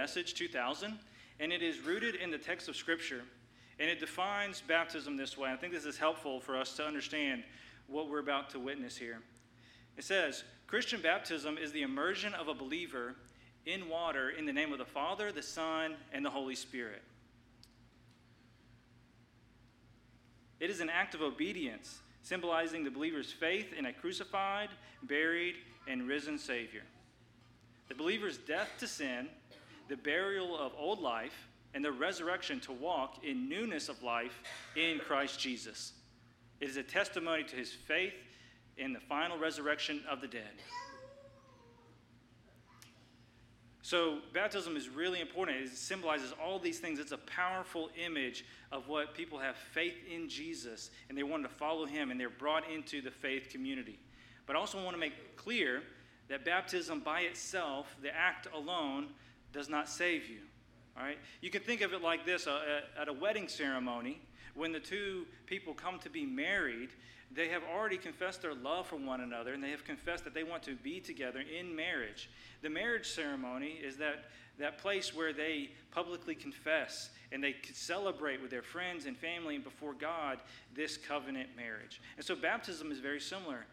Message 2000, and it is rooted in the text of Scripture. And it defines baptism this way. I think this is helpful for us to understand what we're about to witness here. It says Christian baptism is the immersion of a believer in water in the name of the Father, the Son, and the Holy Spirit. It is an act of obedience, symbolizing the believer's faith in a crucified, buried, and risen Savior. The believer's death to sin, the burial of old life, and the resurrection to walk in newness of life in Christ Jesus. It is a testimony to his faith in the final resurrection of the dead. So, baptism is really important. It symbolizes all these things. It's a powerful image of what people have faith in Jesus and they want to follow him and they're brought into the faith community. But I also want to make clear that baptism by itself, the act alone, does not save you. All right? You can think of it like this uh, at a wedding ceremony, when the two people come to be married, they have already confessed their love for one another and they have confessed that they want to be together in marriage. The marriage ceremony is that, that place where they publicly confess and they celebrate with their friends and family and before God this covenant marriage. And so baptism is very similar.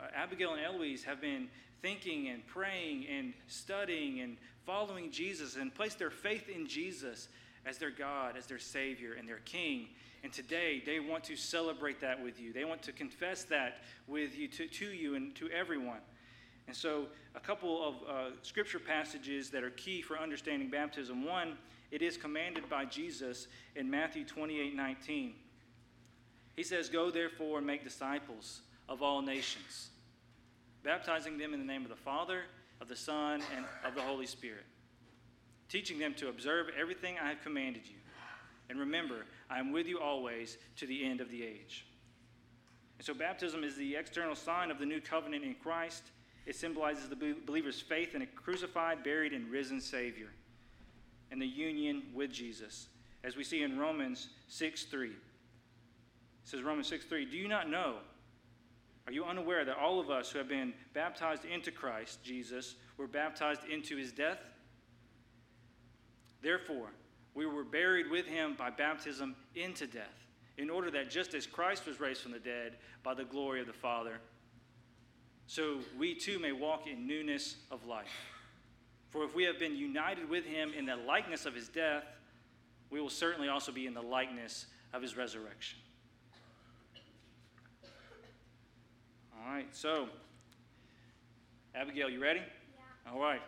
Uh, Abigail and Eloise have been thinking and praying and studying and following Jesus and placed their faith in Jesus as their God, as their Savior, and their King. And today they want to celebrate that with you. They want to confess that with you to, to you and to everyone. And so, a couple of uh, scripture passages that are key for understanding baptism. One, it is commanded by Jesus in Matthew 28 19. He says, Go therefore and make disciples of all nations, baptizing them in the name of the Father, of the Son, and of the Holy Spirit, teaching them to observe everything I have commanded you. And remember, I am with you always to the end of the age. And so, baptism is the external sign of the new covenant in Christ. It symbolizes the believer's faith in a crucified, buried, and risen Savior and the union with Jesus, as we see in Romans 6 3. It says, Romans 6 3, Do you not know? Are you unaware that all of us who have been baptized into Christ Jesus were baptized into his death? Therefore, we were buried with him by baptism into death, in order that just as Christ was raised from the dead by the glory of the Father, so we too may walk in newness of life. For if we have been united with him in the likeness of his death, we will certainly also be in the likeness of his resurrection. All right, so, Abigail, you ready? Yeah. All right.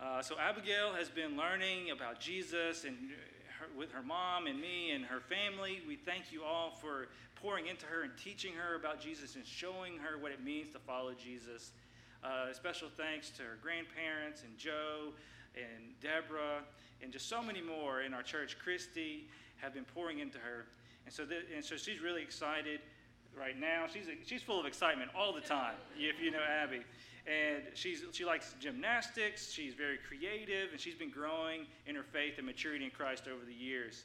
Uh, so Abigail has been learning about Jesus and her, with her mom and me and her family. We thank you all for pouring into her and teaching her about Jesus and showing her what it means to follow Jesus. Uh, special thanks to her grandparents and Joe and Deborah and just so many more in our church. Christy have been pouring into her, and so th- and so she's really excited right now. She's she's full of excitement all the time. If you know Abby and she's, she likes gymnastics. She's very creative, and she's been growing in her faith and maturity in Christ over the years.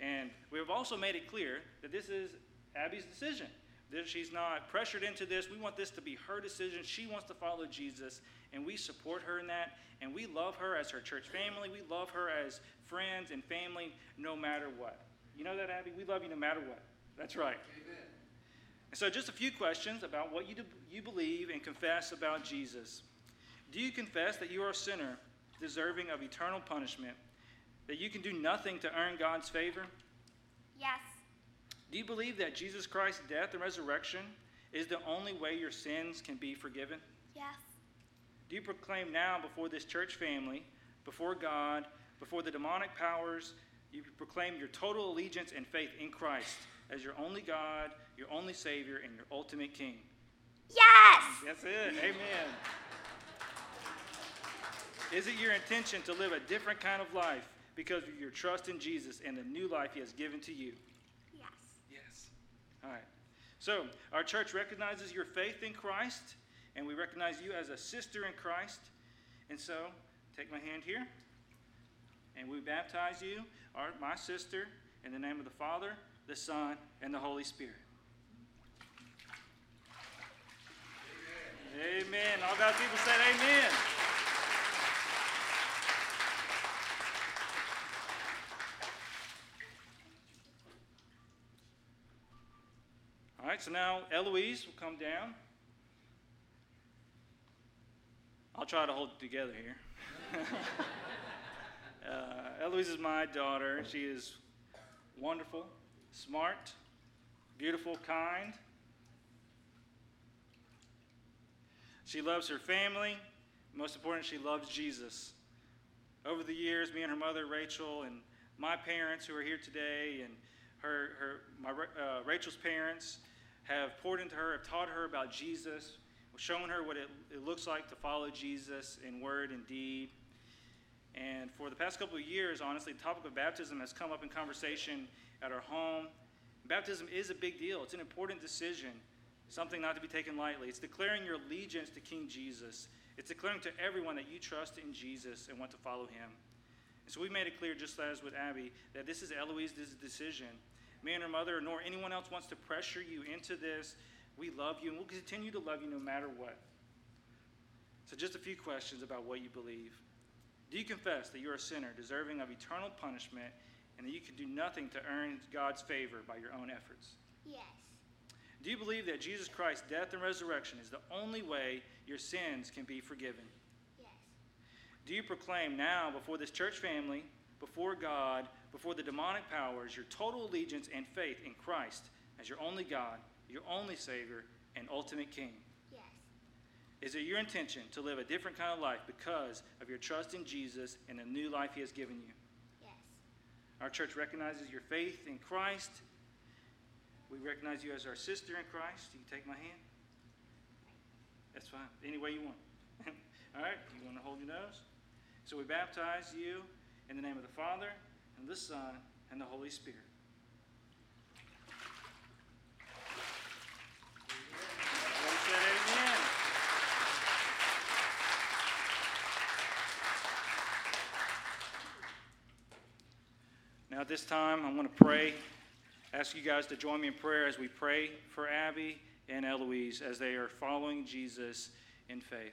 And we have also made it clear that this is Abby's decision. That she's not pressured into this. We want this to be her decision. She wants to follow Jesus, and we support her in that. And we love her as her church family. We love her as friends and family, no matter what. You know that, Abby? We love you no matter what. That's right. Amen. And so, just a few questions about what you, do, you believe and confess about Jesus. Do you confess that you are a sinner deserving of eternal punishment, that you can do nothing to earn God's favor? Yes. Do you believe that Jesus Christ's death and resurrection is the only way your sins can be forgiven? Yes. Do you proclaim now before this church family, before God, before the demonic powers, you proclaim your total allegiance and faith in Christ as your only God, your only Savior, and your ultimate King. Yes! That's it. Amen. Is it your intention to live a different kind of life because of your trust in Jesus and the new life He has given to you? Yes. Yes. All right. So, our church recognizes your faith in Christ, and we recognize you as a sister in Christ. And so, take my hand here, and we baptize you, our, my sister, in the name of the Father, the Son, and the Holy Spirit. Amen. amen. All God's people said amen. All right, so now Eloise will come down. I'll try to hold it together here. uh, Eloise is my daughter. She is wonderful, smart, beautiful, kind. She loves her family. Most important, she loves Jesus. Over the years, me and her mother, Rachel, and my parents who are here today, and her, her my, uh, Rachel's parents have poured into her, have taught her about Jesus, shown her what it, it looks like to follow Jesus in word and deed. And for the past couple of years, honestly, the topic of baptism has come up in conversation at our home. Baptism is a big deal, it's an important decision, something not to be taken lightly. It's declaring your allegiance to King Jesus, it's declaring to everyone that you trust in Jesus and want to follow him. And so we made it clear, just as with Abby, that this is Eloise's decision. Me and her mother, nor anyone else wants to pressure you into this. We love you and we'll continue to love you no matter what. So, just a few questions about what you believe. Do you confess that you're a sinner deserving of eternal punishment and that you can do nothing to earn God's favor by your own efforts? Yes. Do you believe that Jesus Christ's death and resurrection is the only way your sins can be forgiven? Yes. Do you proclaim now before this church family, before God, before the demonic powers, your total allegiance and faith in Christ as your only God, your only Savior, and ultimate King? Yes. Is it your intention to live a different kind of life because of your trust in Jesus and the new life He has given you? Yes. Our church recognizes your faith in Christ. We recognize you as our sister in Christ. You can take my hand. That's fine. Any way you want. All right, you want to hold your nose? So we baptize you in the name of the Father, and the Son, and the Holy Spirit. Everybody said amen. Now, at this time, I'm going to pray. Ask you guys to join me in prayer as we pray for Abby and Eloise as they are following Jesus in faith.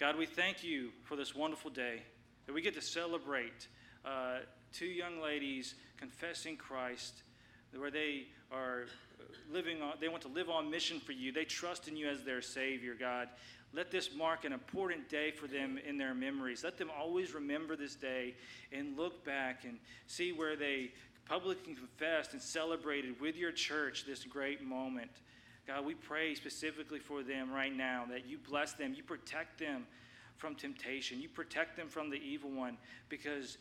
God, we thank you for this wonderful day that we get to celebrate uh, two young ladies confessing Christ, where they are living on, they want to live on mission for you. They trust in you as their Savior, God. Let this mark an important day for them in their memories. Let them always remember this day and look back and see where they publicly confessed and celebrated with your church this great moment. God, we pray specifically for them right now that you bless them, you protect them from temptation, you protect them from the evil one because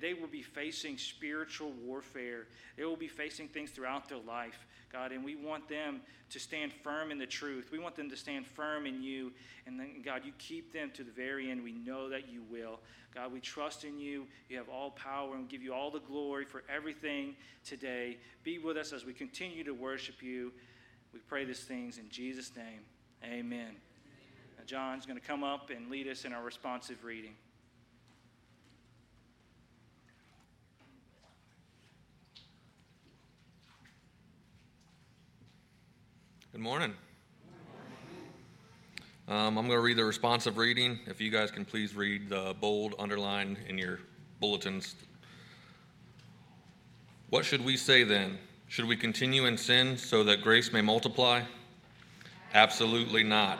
they will be facing spiritual warfare. They will be facing things throughout their life, God, and we want them to stand firm in the truth. We want them to stand firm in you. And then, God, you keep them to the very end. We know that you will. God, we trust in you. You have all power and give you all the glory for everything today. Be with us as we continue to worship you. We pray these things in Jesus' name. Amen. Now, John's going to come up and lead us in our responsive reading. Good morning. Um, I'm going to read the responsive reading. If you guys can please read the bold underline in your bulletins. What should we say then? Should we continue in sin so that grace may multiply? Absolutely not.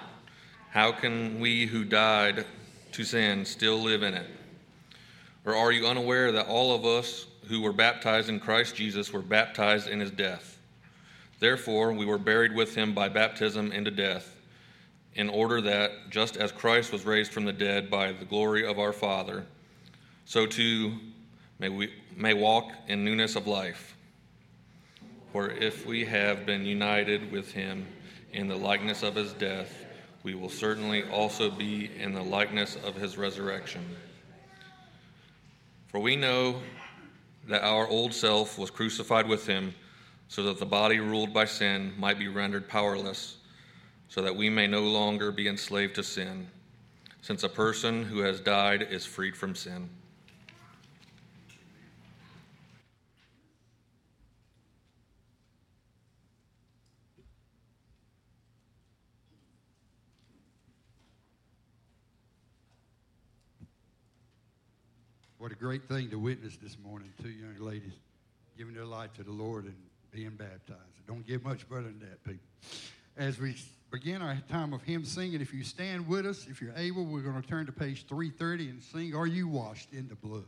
How can we who died to sin still live in it? Or are you unaware that all of us who were baptized in Christ Jesus were baptized in his death? Therefore, we were buried with him by baptism into death, in order that, just as Christ was raised from the dead by the glory of our Father, so too may we may walk in newness of life. For if we have been united with him in the likeness of his death, we will certainly also be in the likeness of his resurrection. For we know that our old self was crucified with him so that the body ruled by sin might be rendered powerless, so that we may no longer be enslaved to sin, since a person who has died is freed from sin. What a great thing to witness this morning. Two young ladies giving their life to the Lord and being baptized. It don't get much better than that, people. As we begin our time of hymn singing, if you stand with us, if you're able, we're going to turn to page 330 and sing, Are You Washed in the Blood?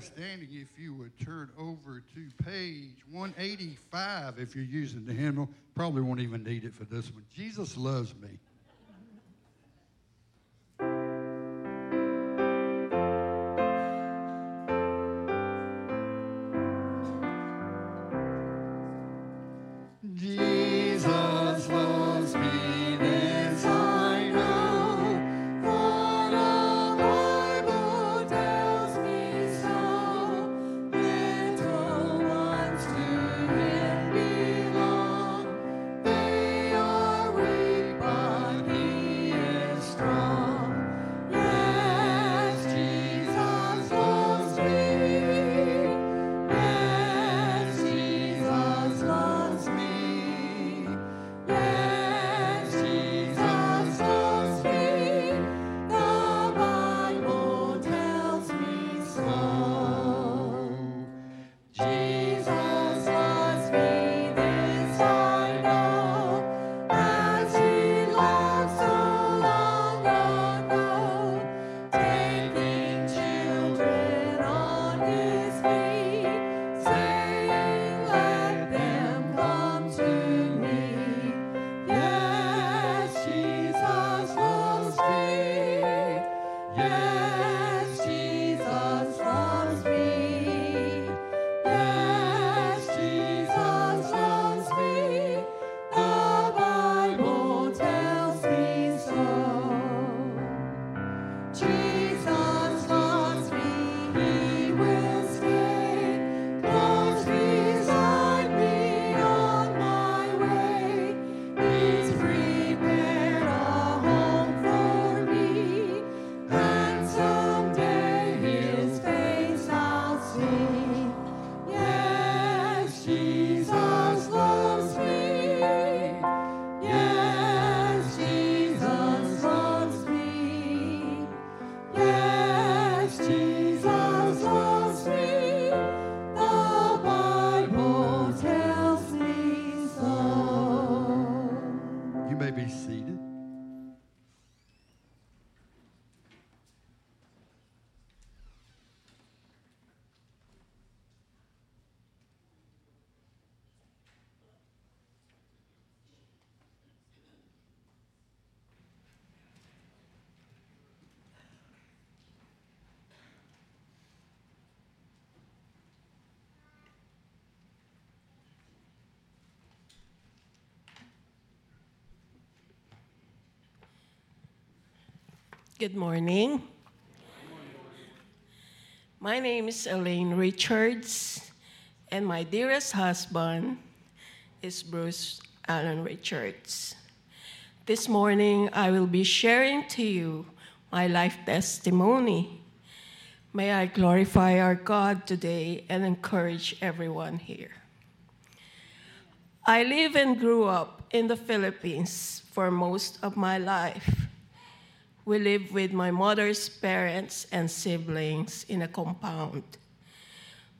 still standing if you would turn over to page 185 if you're using the hymnal. Probably won't even need it for this one. Jesus loves me. Good morning. My name is Elaine Richards, and my dearest husband is Bruce Allen Richards. This morning, I will be sharing to you my life testimony. May I glorify our God today and encourage everyone here. I live and grew up in the Philippines for most of my life. We live with my mother's parents and siblings in a compound.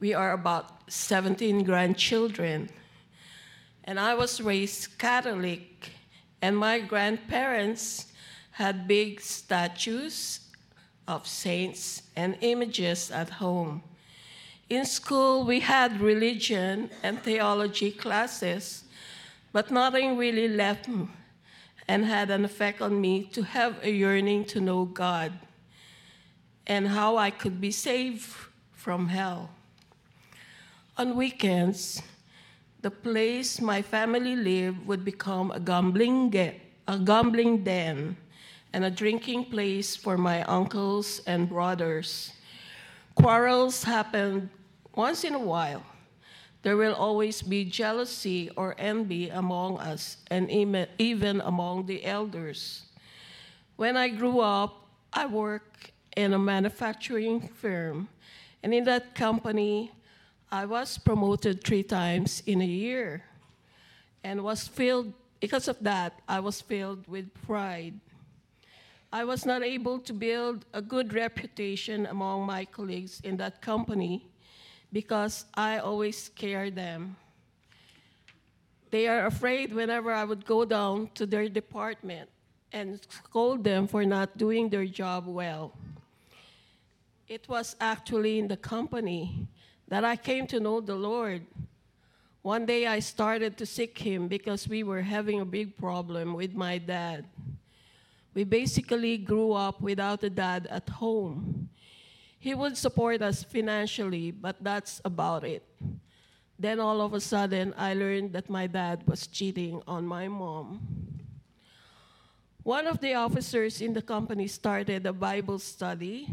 We are about 17 grandchildren. And I was raised Catholic, and my grandparents had big statues of saints and images at home. In school, we had religion and theology classes, but nothing really left me and had an effect on me to have a yearning to know God and how I could be saved from hell. On weekends, the place my family lived would become a gambling, a gambling den and a drinking place for my uncles and brothers. Quarrels happened once in a while. There will always be jealousy or envy among us and even among the elders. When I grew up, I worked in a manufacturing firm, and in that company, I was promoted three times in a year and was filled, because of that, I was filled with pride. I was not able to build a good reputation among my colleagues in that company because I always scare them. They are afraid whenever I would go down to their department and scold them for not doing their job well. It was actually in the company that I came to know the Lord. One day I started to seek Him because we were having a big problem with my dad. We basically grew up without a dad at home. He would support us financially, but that's about it. Then all of a sudden, I learned that my dad was cheating on my mom. One of the officers in the company started a Bible study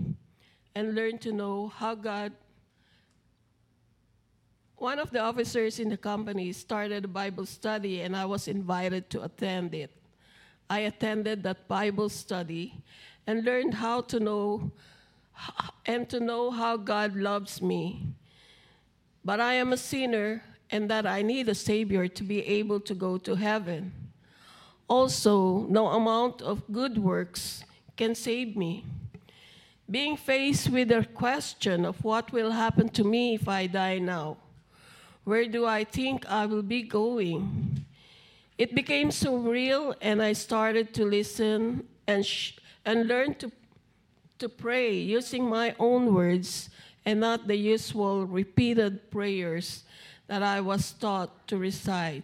and learned to know how God. One of the officers in the company started a Bible study, and I was invited to attend it. I attended that Bible study and learned how to know and to know how God loves me. But I am a sinner and that I need a Savior to be able to go to heaven. Also, no amount of good works can save me. Being faced with the question of what will happen to me if I die now, where do I think I will be going? It became so real, and I started to listen and, sh- and learn to, to pray using my own words and not the usual repeated prayers that I was taught to recite.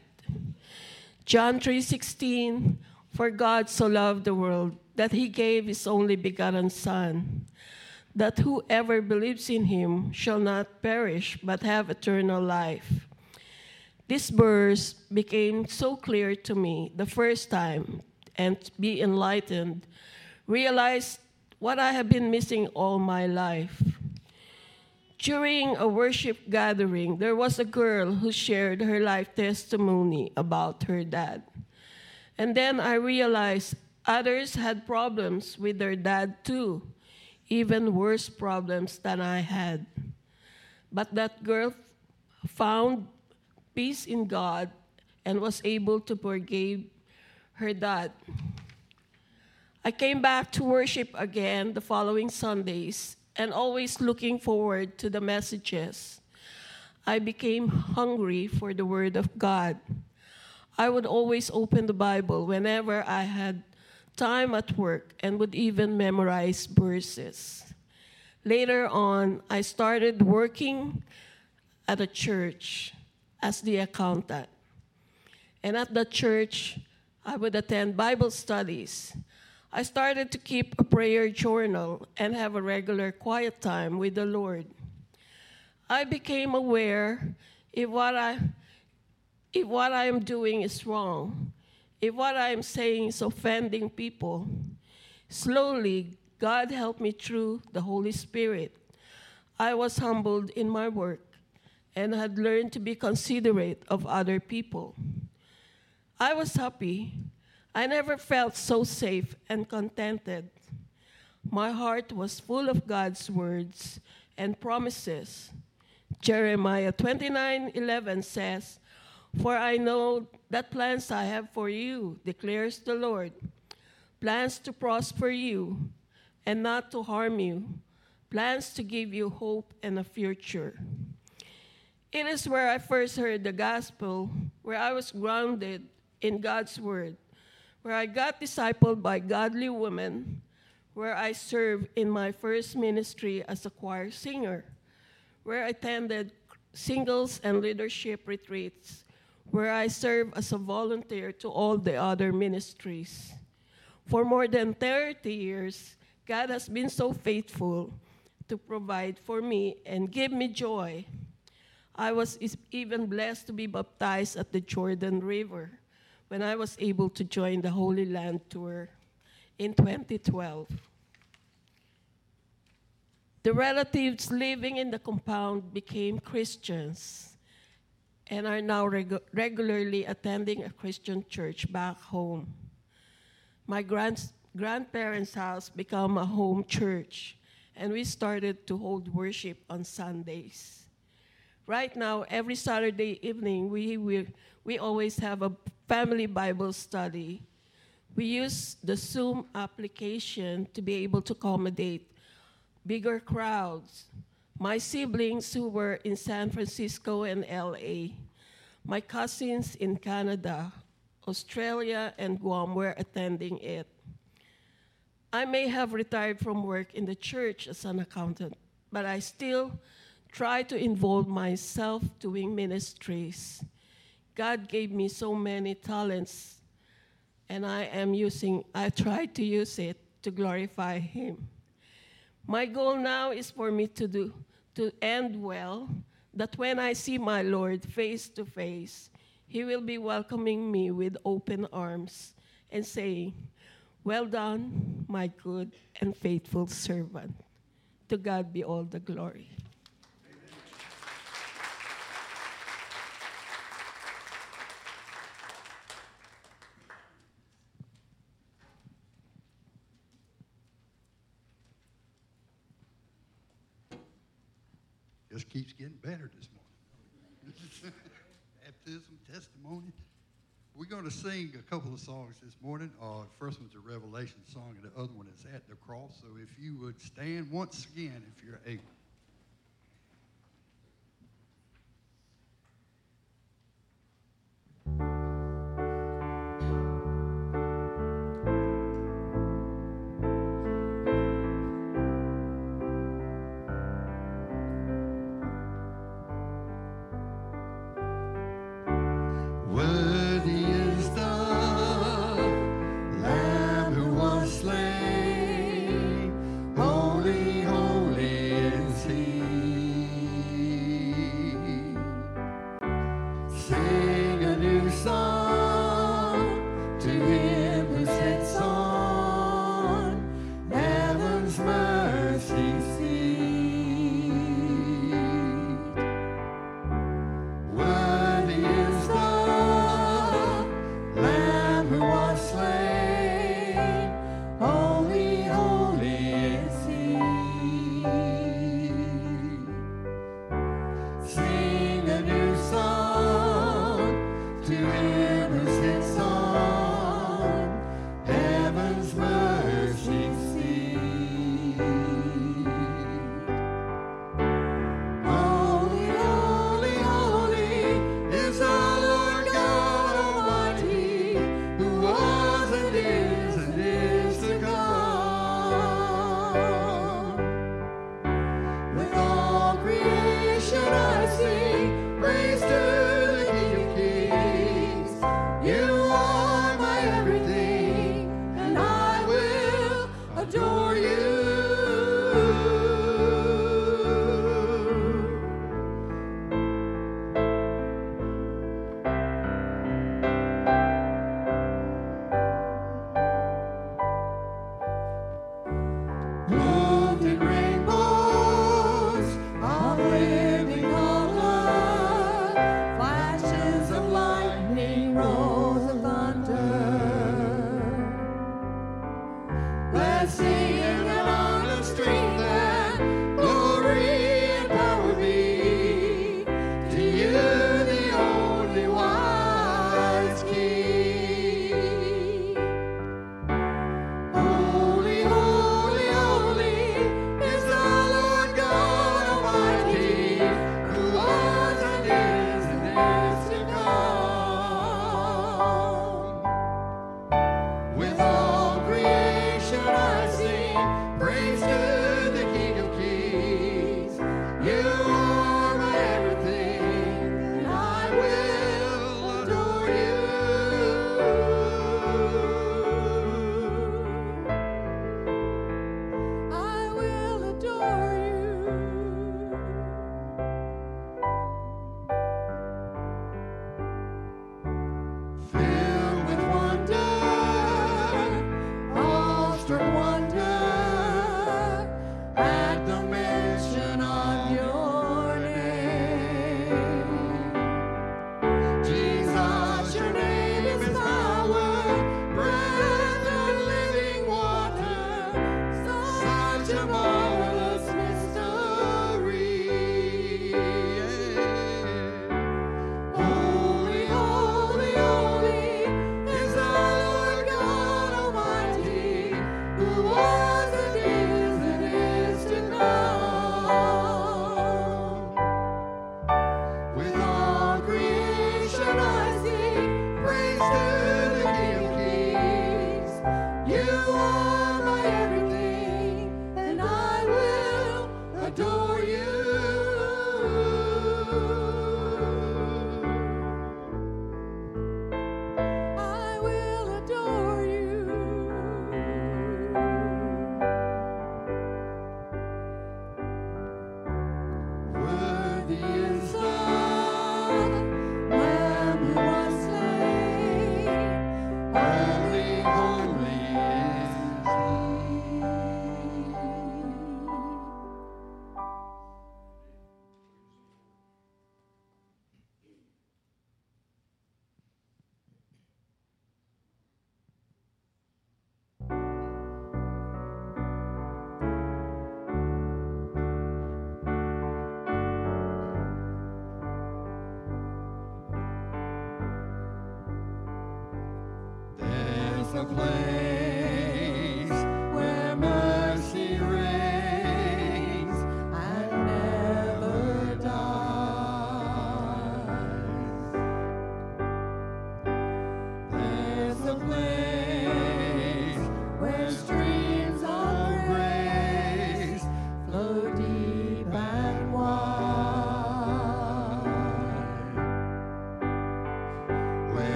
John 3:16 For God so loved the world that he gave his only begotten son that whoever believes in him shall not perish but have eternal life. This verse became so clear to me the first time and be enlightened, realized what I have been missing all my life. During a worship gathering, there was a girl who shared her life testimony about her dad. And then I realized others had problems with their dad too, even worse problems than I had. But that girl found peace in God and was able to forgive her dad. I came back to worship again the following Sundays and always looking forward to the messages. I became hungry for the Word of God. I would always open the Bible whenever I had time at work and would even memorize verses. Later on, I started working at a church as the accountant. And at the church, I would attend Bible studies. I started to keep a prayer journal and have a regular quiet time with the Lord. I became aware if what I if what I am doing is wrong, if what I am saying is offending people. Slowly, God helped me through the Holy Spirit. I was humbled in my work and had learned to be considerate of other people. I was happy. I never felt so safe and contented. My heart was full of God's words and promises. Jeremiah 29:11 says, "For I know that plans I have for you," declares the Lord, plans to prosper you and not to harm you, plans to give you hope and a future. It is where I first heard the gospel, where I was grounded in God's word, where I got discipled by godly women, where I served in my first ministry as a choir singer, where I attended singles and leadership retreats, where I served as a volunteer to all the other ministries. For more than 30 years, God has been so faithful to provide for me and give me joy. I was even blessed to be baptized at the Jordan River when I was able to join the Holy Land Tour in 2012. The relatives living in the compound became Christians and are now regu- regularly attending a Christian church back home. My grand- grandparents' house became a home church, and we started to hold worship on Sundays. Right now, every Saturday evening, we, we, we always have a family Bible study. We use the Zoom application to be able to accommodate bigger crowds. My siblings who were in San Francisco and LA, my cousins in Canada, Australia, and Guam were attending it. I may have retired from work in the church as an accountant, but I still try to involve myself doing ministries. God gave me so many talents, and I am using, I try to use it to glorify Him. My goal now is for me to do, to end well, that when I see my Lord face to face, He will be welcoming me with open arms and saying, Well done, my good and faithful servant. To God be all the glory. Keeps getting better this morning. Baptism, testimony. We're going to sing a couple of songs this morning. Uh, the first one's a Revelation song, and the other one is At the Cross. So if you would stand once again, if you're able.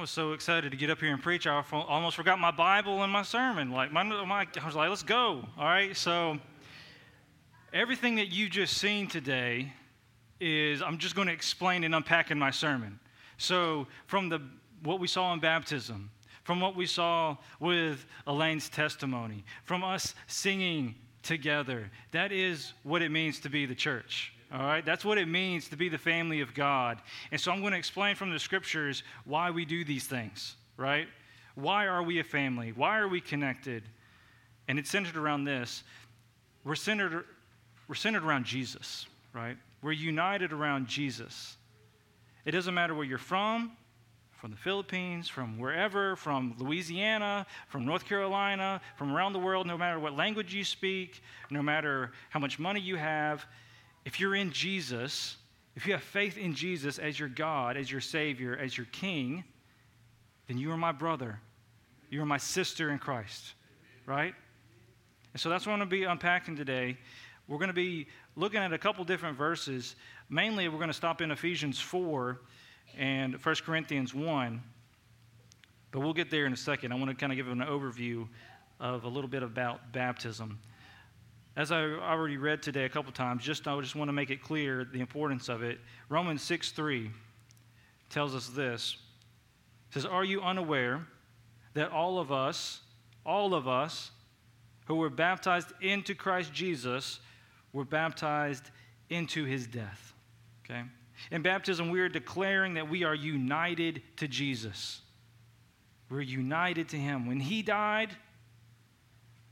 Was so excited to get up here and preach. I almost forgot my Bible and my sermon. Like my, my, I was like, let's go. All right. So everything that you just seen today is I'm just going to explain and unpack in my sermon. So from the what we saw in baptism, from what we saw with Elaine's testimony, from us singing together, that is what it means to be the church. All right, that's what it means to be the family of God. And so I'm going to explain from the scriptures why we do these things, right? Why are we a family? Why are we connected? And it's centered around this. We're centered, we're centered around Jesus, right? We're united around Jesus. It doesn't matter where you're from, from the Philippines, from wherever, from Louisiana, from North Carolina, from around the world, no matter what language you speak, no matter how much money you have, if you're in Jesus, if you have faith in Jesus as your God, as your Savior, as your King, then you are my brother. You are my sister in Christ, right? And so that's what I'm going to be unpacking today. We're going to be looking at a couple different verses. Mainly, we're going to stop in Ephesians 4 and 1 Corinthians 1. But we'll get there in a second. I want to kind of give an overview of a little bit about baptism. As I already read today a couple times, just I just want to make it clear the importance of it. Romans 6 3 tells us this. It says, Are you unaware that all of us, all of us who were baptized into Christ Jesus were baptized into his death? Okay? In baptism, we are declaring that we are united to Jesus. We're united to him. When he died,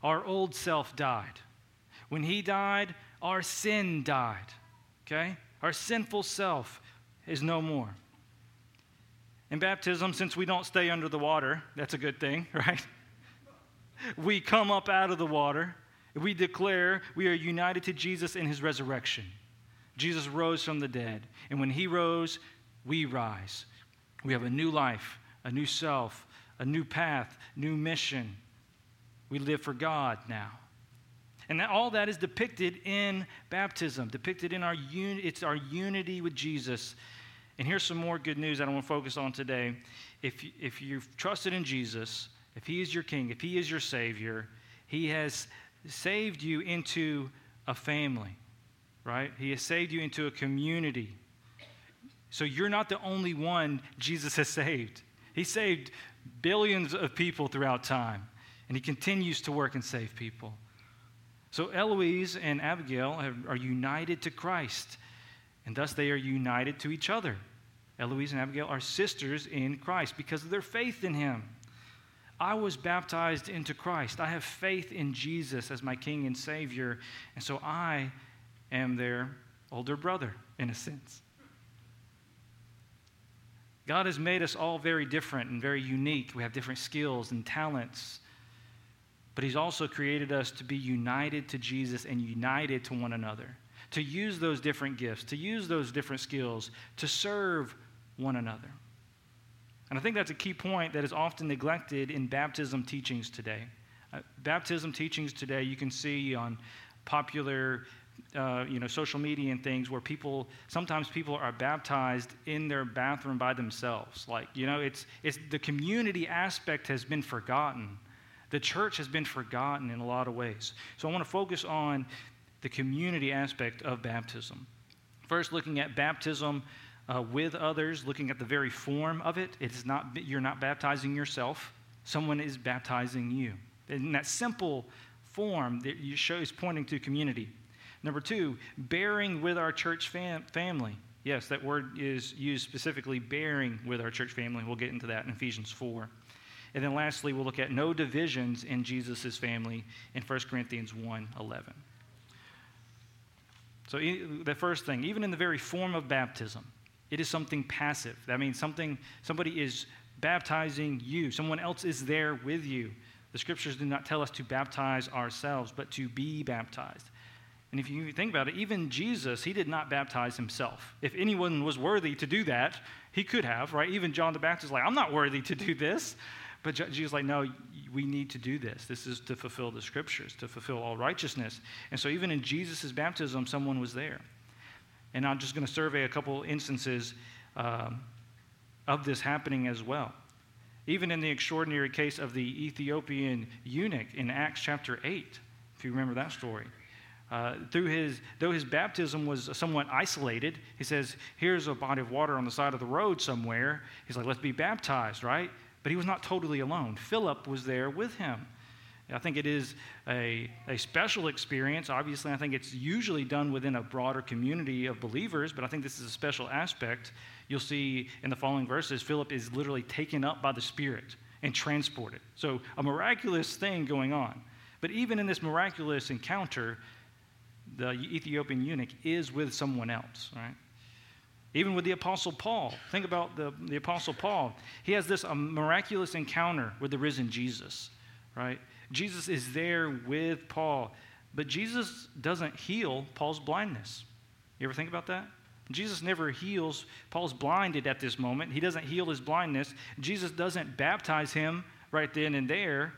our old self died. When he died, our sin died. Okay? Our sinful self is no more. In baptism, since we don't stay under the water, that's a good thing, right? We come up out of the water. We declare we are united to Jesus in his resurrection. Jesus rose from the dead. And when he rose, we rise. We have a new life, a new self, a new path, new mission. We live for God now. And that, all that is depicted in baptism, depicted in our un- it's our unity with Jesus. And here's some more good news that I want to focus on today. If, if you've trusted in Jesus, if He is your King, if He is your Savior, He has saved you into a family, right? He has saved you into a community. So you're not the only one Jesus has saved. He saved billions of people throughout time, and He continues to work and save people. So Eloise and Abigail are united to Christ, and thus they are united to each other. Eloise and Abigail are sisters in Christ because of their faith in Him. I was baptized into Christ. I have faith in Jesus as my King and Savior, and so I am their older brother, in a sense. God has made us all very different and very unique. We have different skills and talents. But He's also created us to be united to Jesus and united to one another, to use those different gifts, to use those different skills, to serve one another. And I think that's a key point that is often neglected in baptism teachings today. Uh, baptism teachings today, you can see on popular uh, you know, social media and things where people, sometimes people are baptized in their bathroom by themselves. Like, you know, it's, it's the community aspect has been forgotten. The church has been forgotten in a lot of ways. So I want to focus on the community aspect of baptism. First, looking at baptism uh, with others, looking at the very form of it. It is not, you're not baptizing yourself, someone is baptizing you. In that simple form that you show is pointing to community. Number two, bearing with our church fam- family. Yes, that word is used specifically, bearing with our church family. We'll get into that in Ephesians 4. And then lastly, we'll look at no divisions in Jesus' family in 1 Corinthians 1 11. So, the first thing, even in the very form of baptism, it is something passive. That means something, somebody is baptizing you, someone else is there with you. The scriptures do not tell us to baptize ourselves, but to be baptized. And if you think about it, even Jesus, he did not baptize himself. If anyone was worthy to do that, he could have, right? Even John the Baptist is like, I'm not worthy to do this. But Jesus is like, no, we need to do this. This is to fulfill the scriptures, to fulfill all righteousness. And so even in Jesus' baptism, someone was there. And I'm just going to survey a couple instances um, of this happening as well. Even in the extraordinary case of the Ethiopian eunuch in Acts chapter 8, if you remember that story. Uh, through his, though his baptism was somewhat isolated, he says, Here's a body of water on the side of the road somewhere. He's like, Let's be baptized, right? But he was not totally alone. Philip was there with him. I think it is a, a special experience. Obviously, I think it's usually done within a broader community of believers, but I think this is a special aspect. You'll see in the following verses, Philip is literally taken up by the Spirit and transported. So, a miraculous thing going on. But even in this miraculous encounter, the Ethiopian eunuch is with someone else, right? Even with the Apostle Paul. Think about the, the Apostle Paul. He has this miraculous encounter with the risen Jesus, right? Jesus is there with Paul, but Jesus doesn't heal Paul's blindness. You ever think about that? Jesus never heals. Paul's blinded at this moment. He doesn't heal his blindness. Jesus doesn't baptize him right then and there,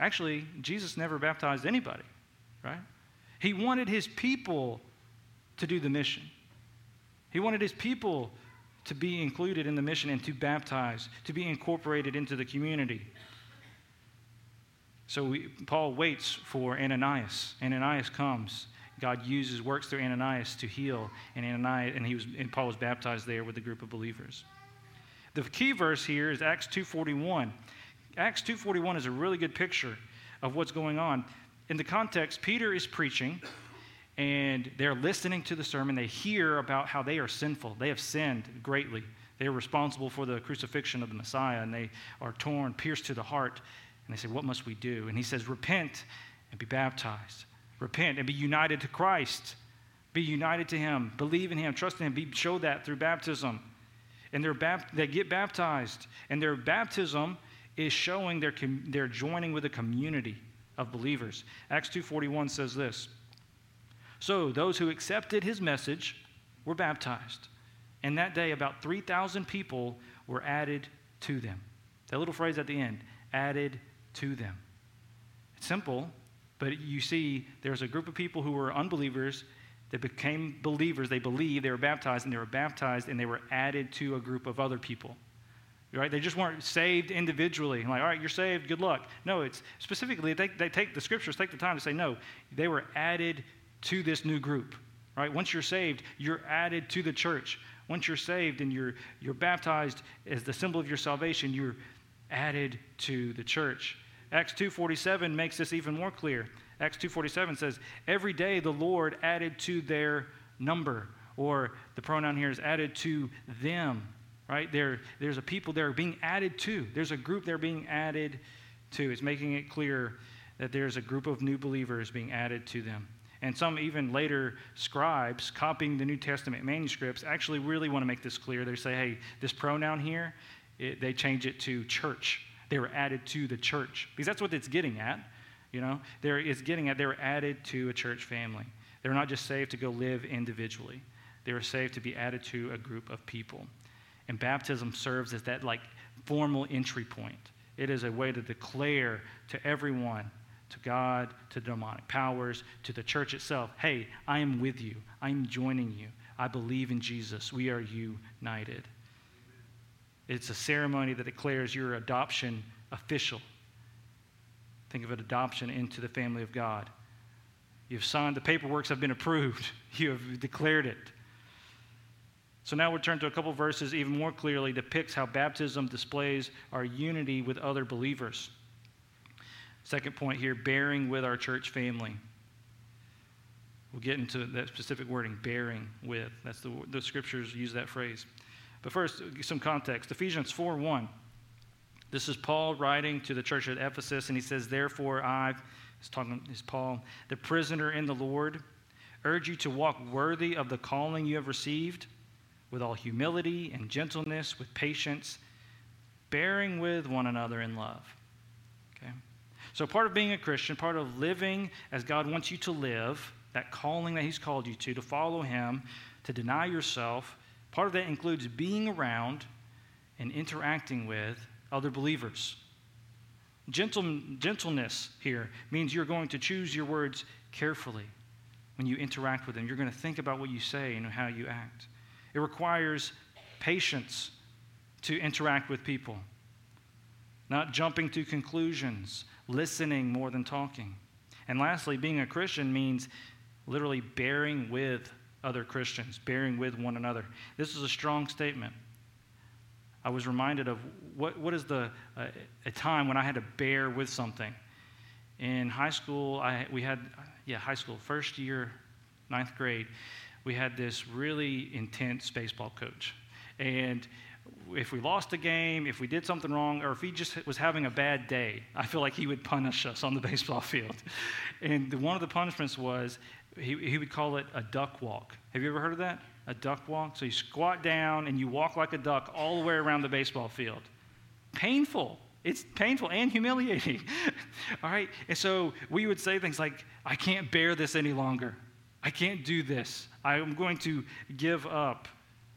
actually, Jesus never baptized anybody, right? He wanted his people to do the mission. He wanted his people to be included in the mission and to baptize, to be incorporated into the community. So we, Paul waits for Ananias. Ananias comes. God uses works through Ananias to heal, and Ananias and he was and Paul was baptized there with a group of believers. The key verse here is Acts 2:41. Acts 2:41 is a really good picture of what's going on. In the context, Peter is preaching, and they're listening to the sermon. They hear about how they are sinful. They have sinned greatly. They are responsible for the crucifixion of the Messiah, and they are torn, pierced to the heart. And they say, What must we do? And he says, Repent and be baptized. Repent and be united to Christ. Be united to him. Believe in him. Trust in him. Be, show that through baptism. And they're bap- they get baptized. And their baptism is showing com- they're joining with a community of believers. Acts 2.41 says this. So those who accepted his message were baptized. And that day, about 3,000 people were added to them. That little phrase at the end, added to them. It's simple, but you see there's a group of people who were unbelievers that became believers. They believed, they were baptized, and they were baptized, and they were added to a group of other people. Right? They just weren't saved individually. Like, all right, you're saved, good luck. No, it's specifically, they, they take the scriptures, take the time to say, no, they were added to this new group. Right? Once you're saved, you're added to the church. Once you're saved and you're, you're baptized as the symbol of your salvation, you're added to the church. Acts 2:47 makes this even more clear. Acts 2:47 says, "Every day the Lord added to their number," or the pronoun here is added to them, right? There, there's a people they're being added to. There's a group they're being added to. It's making it clear that there's a group of new believers being added to them. And some even later scribes copying the New Testament manuscripts actually really want to make this clear. They say, hey, this pronoun here, it, they change it to church. They were added to the church because that's what it's getting at. You know, there is getting at they were added to a church family. They were not just saved to go live individually. They were saved to be added to a group of people. And baptism serves as that like formal entry point. It is a way to declare to everyone to God, to demonic powers, to the church itself hey, I am with you. I am joining you. I believe in Jesus. We are united. It's a ceremony that declares your adoption official. Think of it adoption into the family of God. You've signed, the paperworks have been approved, you have declared it. So now we'll turn to a couple verses even more clearly depicts how baptism displays our unity with other believers. Second point here bearing with our church family. We'll get into that specific wording, bearing with. That's the, the scriptures use that phrase. But first, some context. Ephesians 4 1. This is Paul writing to the church at Ephesus, and he says, Therefore, I, he's talking, is Paul, the prisoner in the Lord, urge you to walk worthy of the calling you have received, with all humility and gentleness, with patience, bearing with one another in love. So, part of being a Christian, part of living as God wants you to live, that calling that He's called you to, to follow Him, to deny yourself, part of that includes being around and interacting with other believers. Gentle, gentleness here means you're going to choose your words carefully when you interact with them. You're going to think about what you say and how you act. It requires patience to interact with people, not jumping to conclusions, listening more than talking. And lastly, being a Christian means literally bearing with other Christians, bearing with one another. This is a strong statement. I was reminded of what, what is the uh, a time when I had to bear with something. In high school, I, we had, yeah, high school, first year, ninth grade, we had this really intense baseball coach. And if we lost a game, if we did something wrong, or if he just was having a bad day, I feel like he would punish us on the baseball field. And the, one of the punishments was he, he would call it a duck walk. Have you ever heard of that? A duck walk? So you squat down and you walk like a duck all the way around the baseball field. Painful. It's painful and humiliating. all right? And so we would say things like, I can't bear this any longer. I can't do this. I'm going to give up,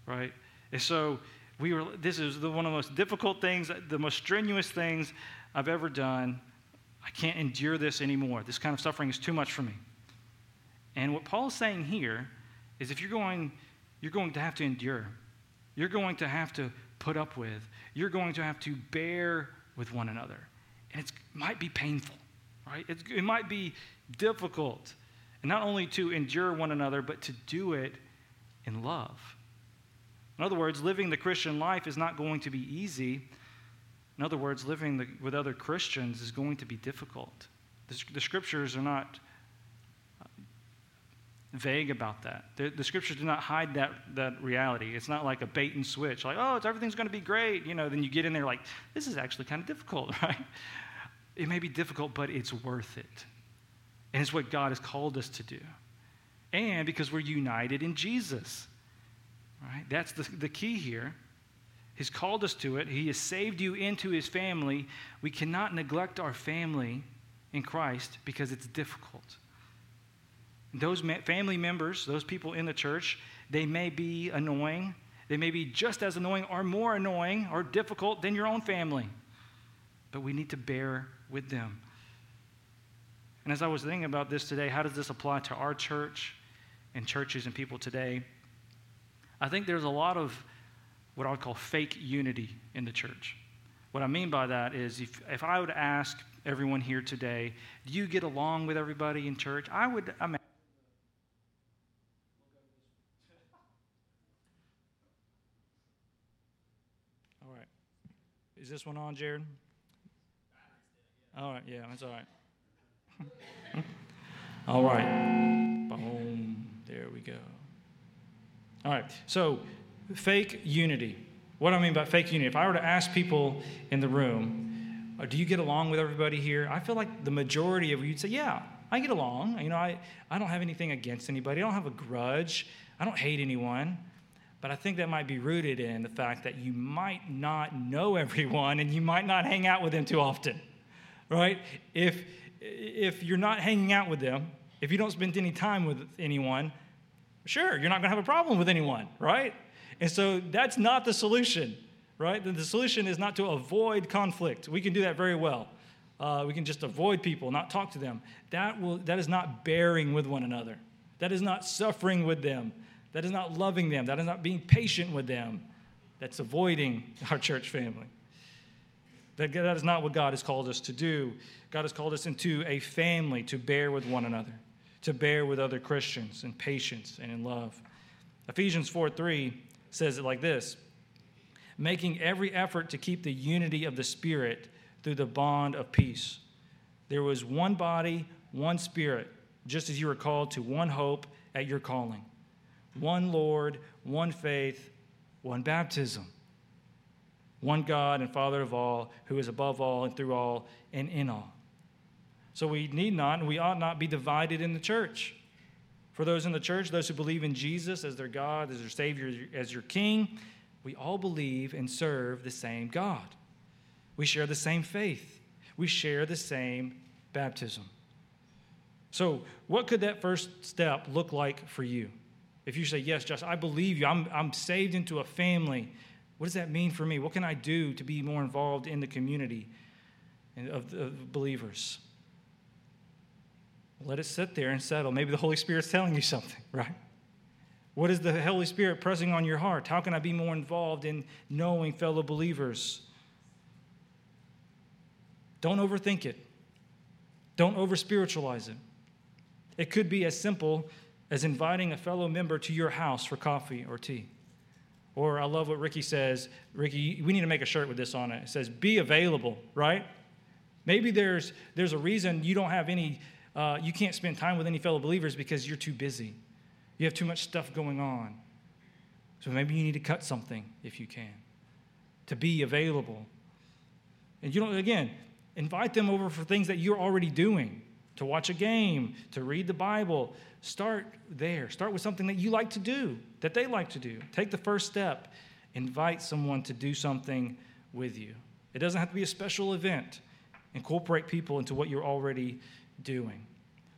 right? And so We were, this is the, one of the most difficult things, the most strenuous things I've ever done. I can't endure this anymore. This kind of suffering is too much for me. And what Paul is saying here is if you're going, you're going to have to endure, you're going to have to put up with, you're going to have to bear with one another. And it might be painful, right? It's, it might be difficult. And not only to endure one another, but to do it in love. In other words, living the Christian life is not going to be easy. In other words, living the, with other Christians is going to be difficult. The, the scriptures are not uh, vague about that. The, the, scriptures do not hide that, that reality. It's not like a bait and switch, like, oh, everything's going to be great. You know, then you get in there like, this is actually kind of difficult, right? It may be difficult, but it's worth it. And it's what God has called us to do. And because we're united in Jesus. Right? That's the, the key here. He's called us to it. He has saved you into his family. We cannot neglect our family in Christ because it's difficult. Those family members, those people in the church, they may be annoying. They may be just as annoying or more annoying or difficult than your own family. But we need to bear with them. And as I was thinking about this today, how does this apply to our church and churches and people today? I think there's a lot of what I would call fake unity in the church. What I mean by that is if, if I would ask everyone here today, do you get along with everybody in church? I would imagine. All right. Is this one on, Jared? All right, yeah, that's all right. all right. Boom. There we go. All right. So, fake unity. What do I mean by fake unity? If I were to ask people in the room, uh, do you get along with everybody here? I feel like the majority of you would say, yeah, I get along. You know, I, I don't have anything against anybody. I don't have a grudge. I don't hate anyone. But I think that might be rooted in the fact that you might not know everyone and you might not hang out with them too often, right? If, if you're not hanging out with them, if you don't spend any time with anyone, sure, you're not going to have a problem with anyone, right? And so that's not the solution, right? The, solution is not to avoid conflict. We can do that very well. Uh, we can just avoid people, not talk to them. That, will, that is not bearing with one another. That is not suffering with them. That is not loving them. That is not being patient with them. That's avoiding our church family. That, that is not what God has called us to do. God has called us into a family to bear with one another to bear with other Christians in patience and in love. Ephesians 4 3 says it like this making every effort to keep the unity of the Spirit through the bond of peace. There was one body, one Spirit, just as you were called to one hope at your calling, one Lord, one faith, one baptism, one God and Father of all, who is above all and through all and in all. So we need not and we ought not be divided in the church. For those in the church, those who believe in Jesus as their God, as their Savior, as your King, we all believe and serve the same God. We share the same faith. We share the same baptism. So, what could that first step look like for you? If you say, Yes, Josh, I believe you, I'm, I'm saved into a family, what does that mean for me? What can I do to be more involved in the community of, of believers? Let it sit there and settle. Maybe the Holy Spirit's telling you something, right? What is the Holy Spirit pressing on your heart? How can I be more involved in knowing fellow believers? Don't overthink it. Don't over spiritualize it. It could be as simple as inviting a fellow member to your house for coffee or tea. Or I love what Ricky says. Ricky, we need to make a shirt with this on it. It says, be available, right? Maybe there's, there's a reason you don't have any uh, you can't spend time with any fellow believers because you're too busy. You have too much stuff going on. So maybe you need to cut something if you can to be available. And you don't, again, invite them over for things that you're already doing to watch a game, to read the Bible. Start there. Start with something that you like to do, that they like to do. Take the first step. Invite someone to do something with you. It doesn't have to be a special event. Incorporate people into what you're already doing.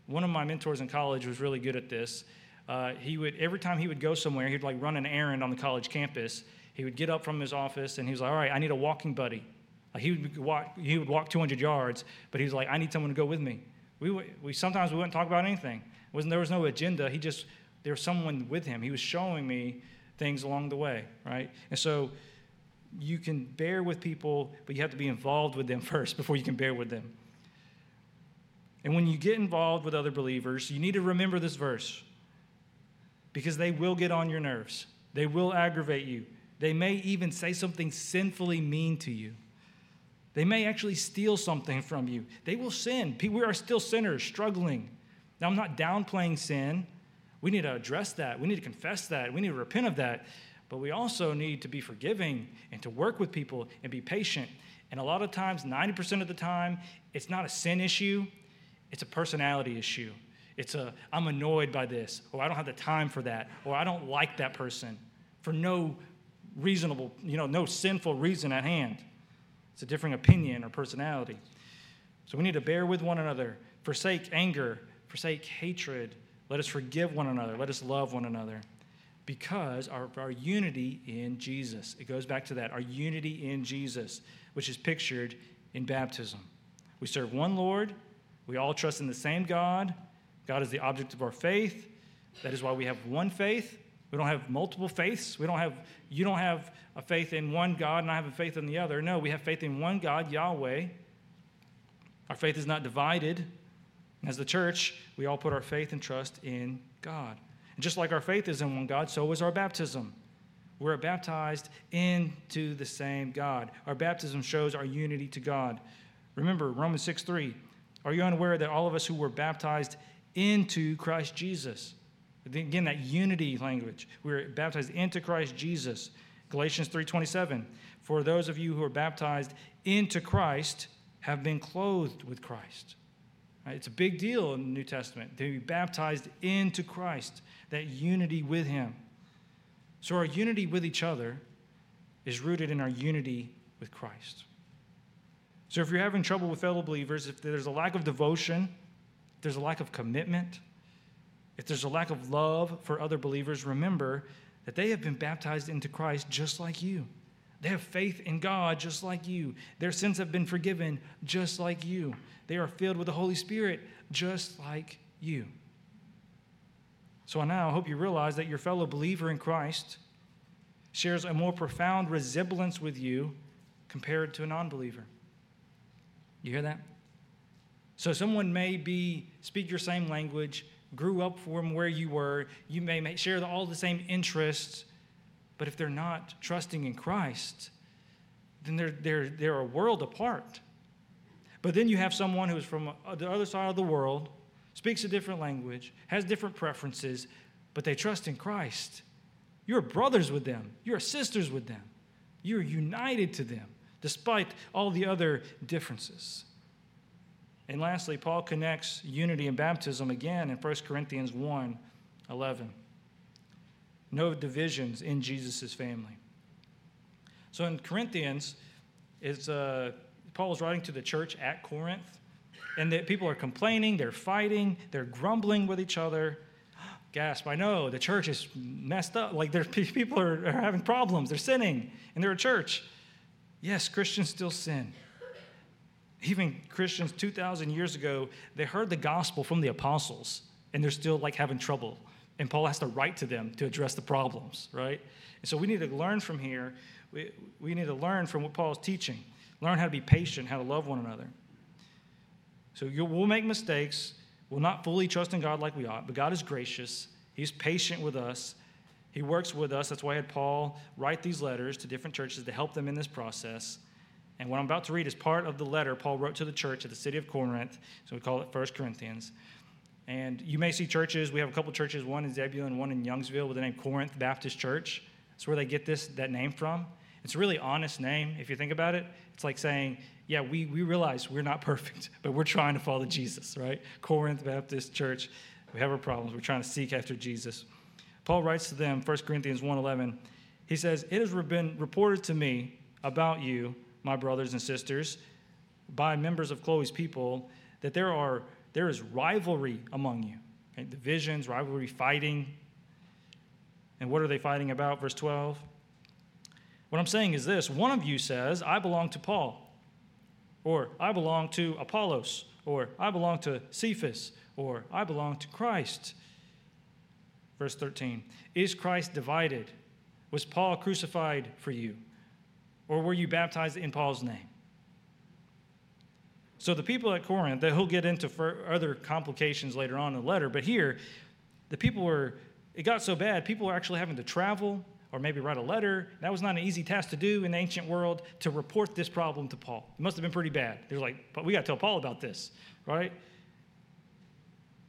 One of my mentors in college was really good at this. Uh, he would every time he would go somewhere, he'd like run an errand on the college campus. He would get up from his office and he was like, All right, I need a walking buddy. Like he would walk, he would walk 200 yards, but he was like, I need someone to go with me. We, we sometimes we wouldn't talk about anything. It wasn't, there was no agenda. He just there was someone with him. He was showing me things along the way, right? And so you can bear with people, but you have to be involved with them first before you can bear with them. And when you get involved with other believers, you need to remember this verse because they will get on your nerves. They will aggravate you. They may even say something sinfully mean to you. They may actually steal something from you. They will sin. We are still sinners, struggling. Now, I'm not downplaying sin. We need to address that. We need to confess that. We need to repent of that. But we also need to be forgiving and to work with people and be patient. And a lot of times, 90% of the time, it's not a sin issue, it's a personality issue. It's a, I'm annoyed by this, or I don't have the time for that, or I don't like that person for no reasonable, you know, no sinful reason at hand. It's a differing opinion or personality. So we need to bear with one another, forsake anger, forsake hatred. Let us forgive one another. Let us love one another because our, our unity in Jesus. It goes back to that our unity in Jesus, which is pictured in baptism. We serve one Lord, we all trust in the same God. God is the object of our faith. That is why we have one faith. We don't have multiple faiths. We don't have, you don't have a faith in one God and I have a faith in the other. No, we have faith in one God, Yahweh. Our faith is not divided. As the church, we all put our faith and trust in God. And just like our faith is in one God, so is our baptism. We're baptized into the same God. Our baptism shows our unity to God. Remember, Romans 6 3. Are you unaware that all of us who were baptized into Christ Jesus? Again, that unity language. We were baptized into Christ Jesus. Galatians 3:27. For those of you who are baptized into Christ have been clothed with Christ. Right? It's a big deal in the New Testament to be baptized into Christ, that unity with Him. So our unity with each other is rooted in our unity with Christ. So if you're having trouble with fellow believers, if there's a lack of devotion, if there's a lack of commitment, if there's a lack of love for other believers, remember that they have been baptized into Christ just like you. They have faith in God just like you. Their sins have been forgiven just like you. They are filled with the Holy Spirit just like you. So now I hope you realize that your fellow believer in Christ shares a more profound resemblance with you compared to a non believer. You hear that? So someone may be speak your same language, grew up from where you were, you may share all the same interests, but if they're not trusting in Christ, then they're, they're, they're a world apart. But then you have someone who's from uh, the other side of the world, speaks a different language, has different preferences, but they trust in Christ. You're brothers with them, you're sisters with them, you're united to them despite all the other differences. And lastly, Paul connects unity and baptism again in 1 Corinthians 1 11. No divisions in Jesus' family. So in Corinthians, it's, uh, Paul is writing to the church at Corinth, and the people are complaining, they're fighting, they're grumbling with each other. Gasp, I know, the church is messed up. Like, people are, are having problems, they're sinning, and they're a church. Yes, Christians still sin. Even Christians 2,000 years ago, they heard the gospel from the apostles, and they're still like having trouble. And Paul has to write to them to address the problems, right? And so we need to learn from here. We, we need to learn from what Paul is teaching, learn how to be patient, how to love one another. So we'll make mistakes. We'll not fully trust in God like we ought, but God is gracious. He's patient with us. He works with us. That's why I had Paul write these letters to different churches to help them in this process. And what I'm about to read is part of the letter Paul wrote to the church at the city of Corinth. So we call it 1 Corinthians. And you may see churches. We have a couple churches, one in Zebulon, one in Youngsville, with the name Corinth Baptist Church. That's where they get this that name from. It's a really honest name if you think about it. It's like saying, yeah, we, we realize we're not perfect, but we're trying to follow Jesus, right? Corinth Baptist Church. We have our problems. We're trying to seek after Jesus. Paul writes to them, 1 Corinthians 1.11, he says, It has been reported to me about you, my brothers and sisters, by members of Chloe's people, that there, are, there is rivalry among you. Okay? Divisions, rivalry, fighting. And what are they fighting about? Verse 12. What I'm saying is this one of you says, I belong to Paul, or I belong to Apollos, or I belong to Cephas, or I belong to Christ. Verse 13 Is Christ divided? Was Paul crucified for you? Or were you baptized in Paul's name? So the people at Corinth, that he'll get into other complications later on in the letter, but here, the people were, it got so bad, people were actually having to travel or maybe write a letter. That was not an easy task to do in the ancient world to report this problem to Paul. It must have been pretty bad. They're like, but we got to tell Paul about this, right?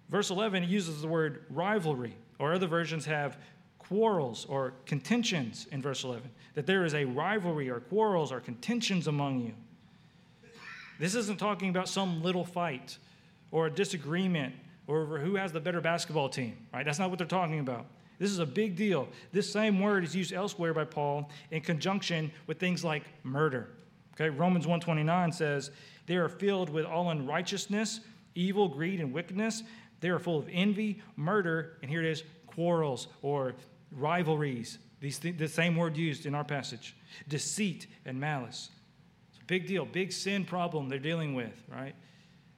Verse 11 uses the word rivalry, or other versions have quarrels or contentions in verse 11. That there is a rivalry or quarrels or contentions among you. This isn't talking about some little fight or a disagreement over who has the better basketball team, right? That's not what they're talking about. This is a big deal. This same word is used elsewhere by Paul in conjunction with things like murder. Okay, Romans 129 says, "They are filled with all unrighteousness, evil, greed, and wickedness. They are full of envy, murder, and here it is, quarrels or rivalries. These th- the same word used in our passage. Deceit and malice. It's a big deal, big sin problem they're dealing with, right?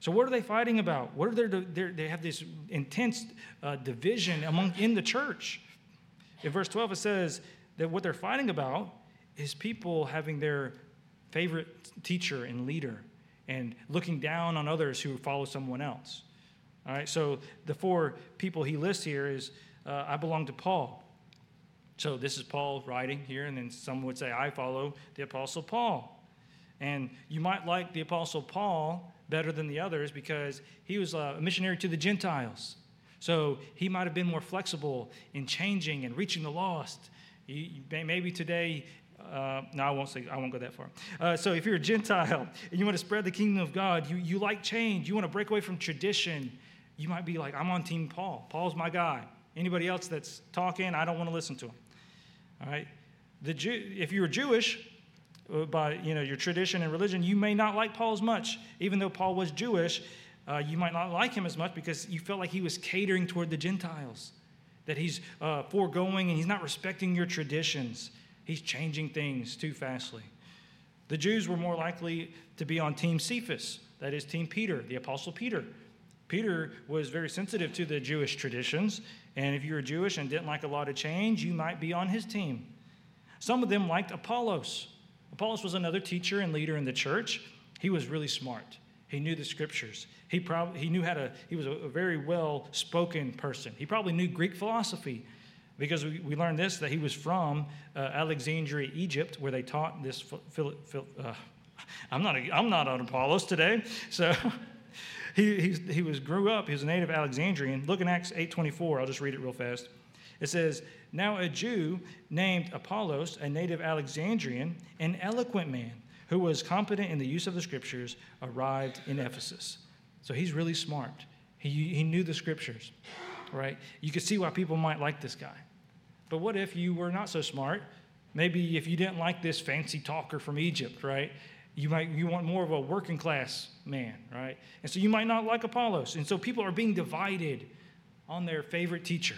So what are they fighting about? What are their, they have this intense uh, division among in the church. In verse 12 it says that what they're fighting about is people having their favorite teacher and leader and looking down on others who follow someone else. All right, so the four people he lists here is uh, I belong to Paul. So this is Paul writing here, and then some would say, I follow the Apostle Paul. And you might like the Apostle Paul better than the others because he was a missionary to the Gentiles. So he might have been more flexible in changing and reaching the lost. maybe today, uh, no, I won't say, I won't go that far. Uh, so if you're a Gentile and you want to spread the kingdom of God, you, you like change, you want to break away from tradition, you might be like, I'm on team Paul. Paul's my guy. Anybody else that's talking, I don't want to listen to him. All right? The Jew, if you're Jewish, uh, by you know your tradition and religion, you may not like Paul as much. Even though Paul was Jewish, uh, you might not like him as much because you felt like he was catering toward the Gentiles, that he's uh, foregoing and he's not respecting your traditions. He's changing things too fastly. The Jews were more likely to be on Team Cephas, that is, Team Peter, the Apostle Peter. Peter was very sensitive to the Jewish traditions, and if you were Jewish and didn't like a lot of change, you might be on his team. Some of them liked Apollos. Apollos was another teacher and leader in the church. He was really smart. He knew the scriptures. He probably he knew how to. He was a, a very well spoken person. He probably knew Greek philosophy, because we, we learned this that he was from uh, Alexandria, Egypt, where they taught this. Uh, I'm not a, I'm not on Apollos today, so. he, he, was grew up, he was a native Alexandrian. Look in Acts 8.24, I'll just read it real fast. It says, Now a Jew named Apollos, a native Alexandrian, an eloquent man who was competent in the use of the scriptures, arrived in Ephesus. So he's really smart. He, he knew the scriptures, right? You could see why people might like this guy. But what if you were not so smart? Maybe if you didn't like this fancy talker from Egypt, right? You might you want more of a working class man, right? And so you might not like Apollos. And so people are being divided on their favorite teacher.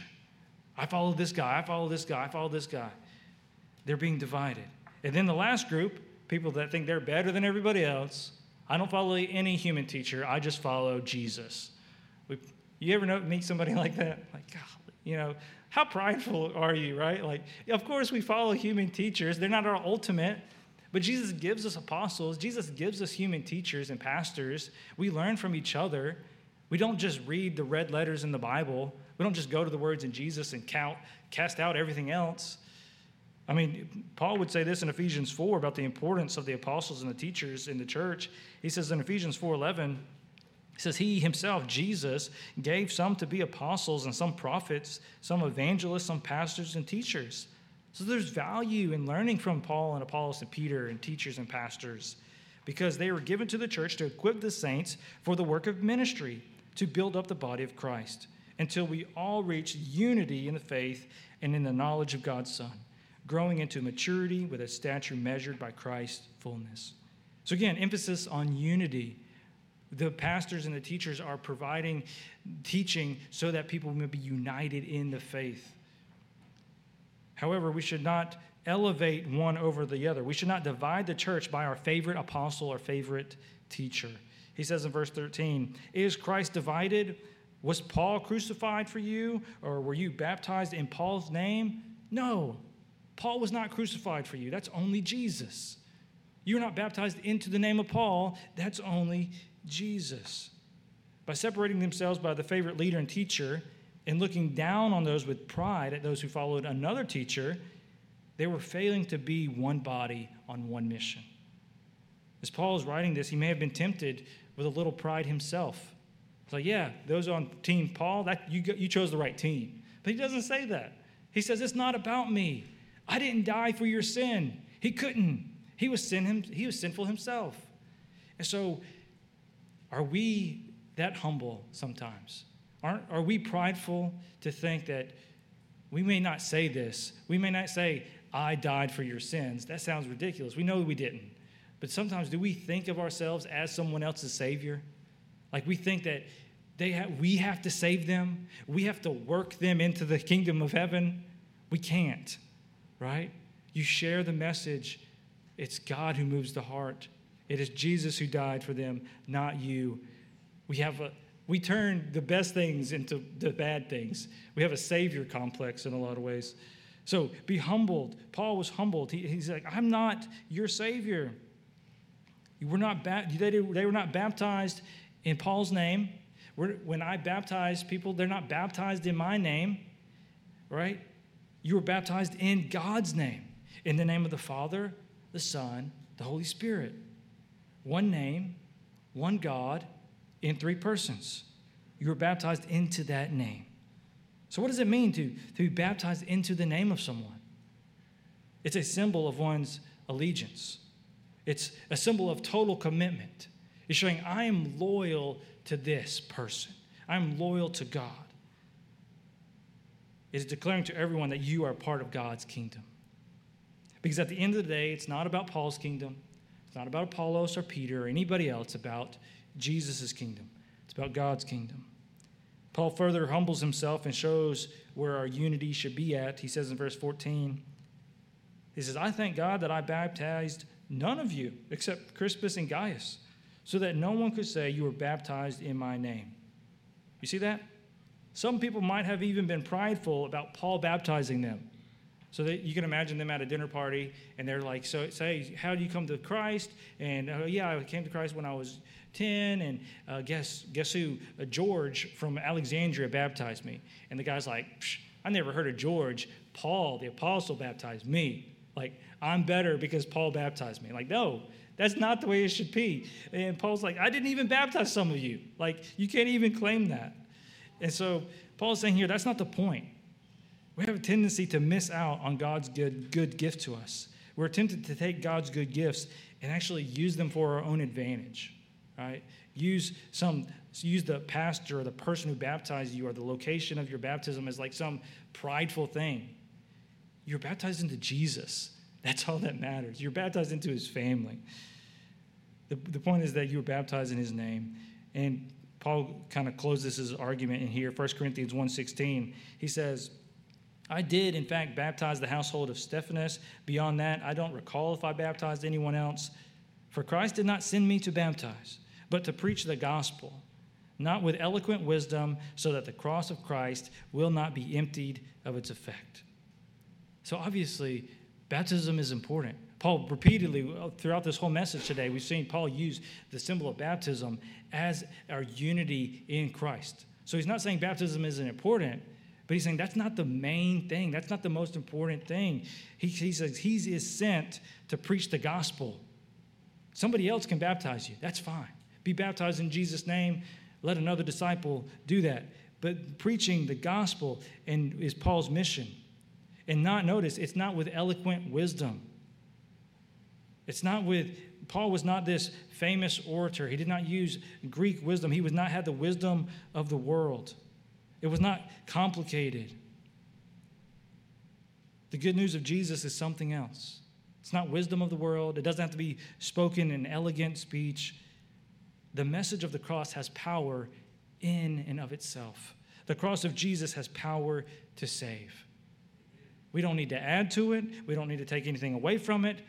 I follow this guy, I follow this guy, I follow this guy. They're being divided. And then the last group, people that think they're better than everybody else, I don't follow any human teacher, I just follow Jesus. We, you ever know, meet somebody like that? Like, God, you know, how prideful are you, right? Like, of course, we follow human teachers. They're not our ultimate. But Jesus gives us apostles, Jesus gives us human teachers and pastors. We learn from each other. We don't just read the red letters in the Bible. We don't just go to the words in Jesus and count, cast out everything else. I mean, Paul would say this in Ephesians 4 about the importance of the apostles and the teachers in the church. He says in Ephesians 4:11, he says, He himself, Jesus, gave some to be apostles and some prophets, some evangelists, some pastors and teachers so there's value in learning from Paul and Apollos and Peter and teachers and pastors because they were given to the church to equip the saints for the work of ministry, to build up the body of Christ, until we all reach unity in the faith and in the knowledge of God's Son, growing into maturity with a stature measured by Christ's fullness. So, again, emphasis on unity. The pastors and the teachers are providing teaching so that people may be united in the faith. However, we should not elevate one over the other. We should not divide the church by our favorite apostle or favorite teacher. He says in verse 13, Is Christ divided? Was Paul crucified for you? Or were you baptized in Paul's name? No. Paul was not crucified for you. That's only Jesus. You're not baptized into the name of Paul. That's only Jesus. By separating themselves by the favorite leader and teacher and looking down on those with pride at those who followed another teacher, they were failing to be one body on one mission. As Paul is writing this, he may have been tempted with a little pride himself. It's like, yeah, those on team Paul, that you, you chose the right team. But he doesn't say that. He says, it's not about me. I didn't die for your sin. He couldn't. He was, sin him, he was sinful himself. And so, are we that humble sometimes? Aren't, are we prideful to think that we may not say this? We may not say, I died for your sins. That sounds ridiculous. We know we didn't. But sometimes do we think of ourselves as someone else's Savior? Like we think that they have, we have to save them, we have to work them into the kingdom of heaven. We can't, right? You share the message. It's God who moves the heart. It is Jesus who died for them, not you. We have a we turn the best things into the bad things. We have a savior complex in a lot of ways. So be humbled. Paul was humbled. He, he's like, I'm not your savior. You were not ba- they, they were not baptized in Paul's name. We're, when I baptize people, they're not baptized in my name, right? You were baptized in God's name, in the name of the Father, the Son, the Holy Spirit. One name, one God, in three persons. You were baptized into that name. So, what does it mean to, to be baptized into the name of someone? It's a symbol of one's allegiance, it's a symbol of total commitment. It's showing I am loyal to this person, I'm loyal to God. It is declaring to everyone that you are part of God's kingdom. Because at the end of the day, it's not about Paul's kingdom, it's not about Apollos or Peter or anybody else, it's about Jesus' kingdom, it's about God's kingdom. Paul further humbles himself and shows where our unity should be at. He says in verse 14, he says, I thank God that I baptized none of you except Crispus and Gaius, so that no one could say you were baptized in my name. You see that? Some people might have even been prideful about Paul baptizing them. So that you can imagine them at a dinner party, and they're like, "So, say, how do you come to Christ?" And uh, yeah, I came to Christ when I was 10, and uh, guess, guess who? Uh, George from Alexandria baptized me. And the guy's like, I never heard of George. Paul, the apostle, baptized me. Like, I'm better because Paul baptized me. Like, no, that's not the way it should be. And Paul's like, I didn't even baptize some of you. Like, you can't even claim that. And so Paul's saying here, that's not the point. We have a tendency to miss out on God's good, good gift to us. We're tempted to take God's good gifts and actually use them for our own advantage right? Use some use the pastor or the person who baptized you or the location of your baptism as like some prideful thing. You're baptized into Jesus. That's all that matters. You're baptized into his family. The, the point is that you were baptized in his name. And Paul kind of closes his argument in here, 1 Corinthians 1.16. He says, I did, in fact, baptize the household of Stephanas. Beyond that, I don't recall if I baptized anyone else. For Christ did not send me to baptize, but to preach the gospel, not with eloquent wisdom, so that the cross of Christ will not be emptied of its effect. So, obviously, baptism is important. Paul repeatedly, uh, throughout this whole message today, we've seen Paul use the symbol of baptism as our unity in Christ. So, he's not saying baptism isn't important, but he's saying that's not the main thing. That's not the most important thing. He, he says he is sent to preach the gospel. Somebody else can baptize you. That's fine be baptized in Jesus' name. Let another disciple do that. But preaching the gospel and is Paul's mission. And not notice, it's not with eloquent wisdom. It's not with Paul was not this famous orator. He did not use Greek wisdom. He was not had the wisdom of the world. It was not complicated. The good news of Jesus is something else. It's not wisdom of the world. It doesn't have to be spoken in elegant speech the message of the cross has power in and of itself. The cross of Jesus has power to save. We don't need to add to it, we don't need to take anything away from it.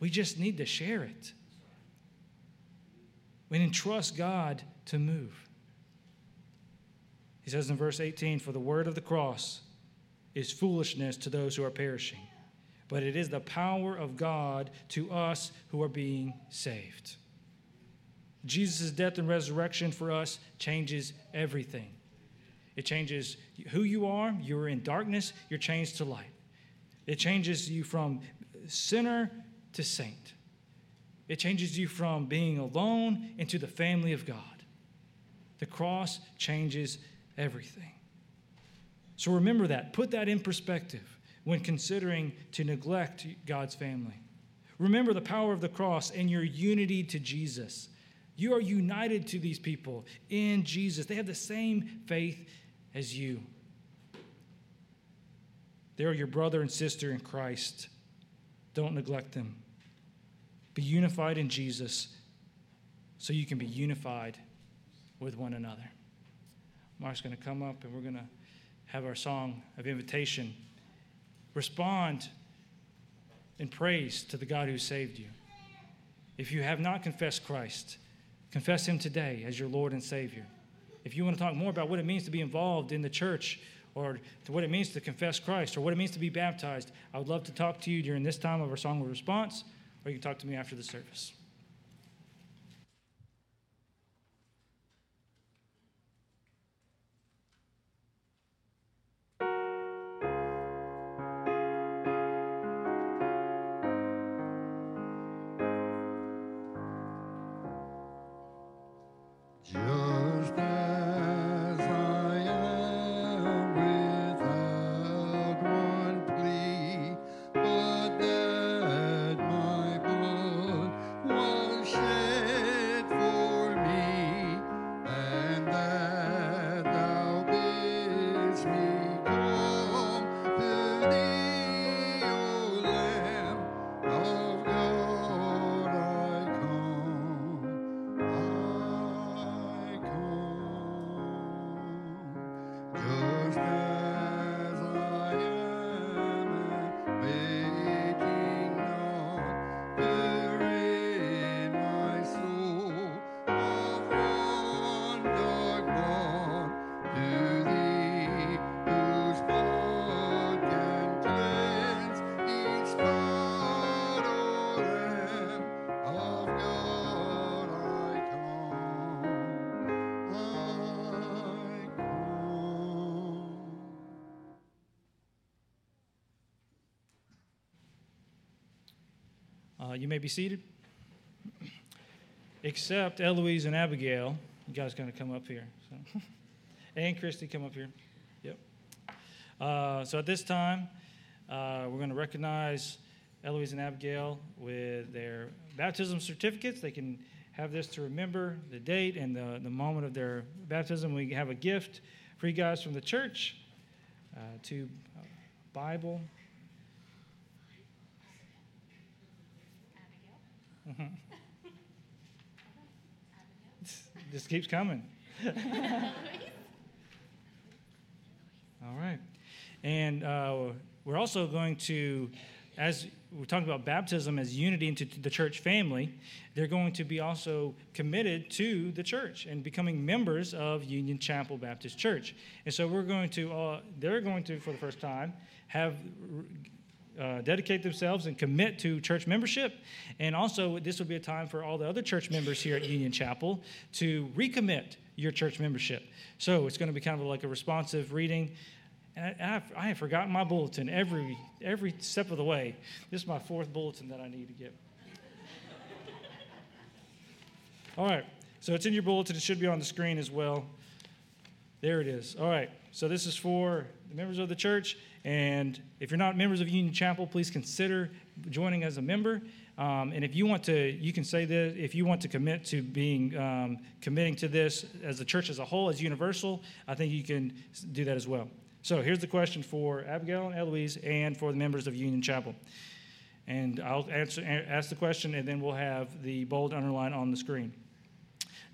We just need to share it. We need to trust God to move. He says in verse 18, For the word of the cross is foolishness to those who are perishing, but it is the power of God to us who are being saved. Jesus' death and resurrection for us changes everything. It changes who you are. You're in darkness, you're changed to light. It changes you from sinner to saint. It changes you from being alone into the family of God. The cross changes everything. So remember that. Put that in perspective when considering to neglect God's family. Remember the power of the cross and your unity to Jesus. You are united to these people in Jesus. They have the same faith as you. They're your brother and sister in Christ. Don't neglect them. Be unified in Jesus so you can be unified with one another. Mark's going to come up and we're going to have our song of invitation. Respond in praise to the God who saved you. If you have not confessed Christ, confess Him today as your Lord and Savior. If you want to talk more about what it means to be involved in the church, or what it means to confess Christ, or what it means to be baptized, I would love to talk to you during this time of our song of response, or you can talk to me after the service. May be seated. Except Eloise and Abigail. You guys going to come up here. So. and Christy, come up here. Yep. Uh, so at this time, uh, we're going to recognize Eloise and Abigail with their baptism certificates. They can have this to remember the date and the, the moment of their baptism. We have a gift for you guys from the church uh, to uh, Bible. This keeps coming. All right. And uh, we're also going to, as we're talking about baptism as unity into the church family, they're going to be also committed to the church and becoming members of Union Chapel Baptist Church. And so we're going to, uh, they're going to, for the first time, have uh, dedicate themselves and commit to church membership. And also, this will be a time for all the other church members here at Union Chapel to recommit your church membership. So it's going to be kind of like a responsive reading. And I, I've, I have forgotten my bulletin every every step of the way. This is my fourth bulletin that I need to get. All right, so it's in your bulletin. It should be on the screen as well. There it is. All right, so this is for the members of the church. And if you're not members of Union Chapel, please consider joining as a member. Um, and if you want to, you can say this. If you want to commit to being um, committing to this as the church as a whole, as universal, I think you can do that as well. So here's the question for Abigail and Eloise, and for the members of Union Chapel. And I'll answer, ask the question, and then we'll have the bold underline on the screen.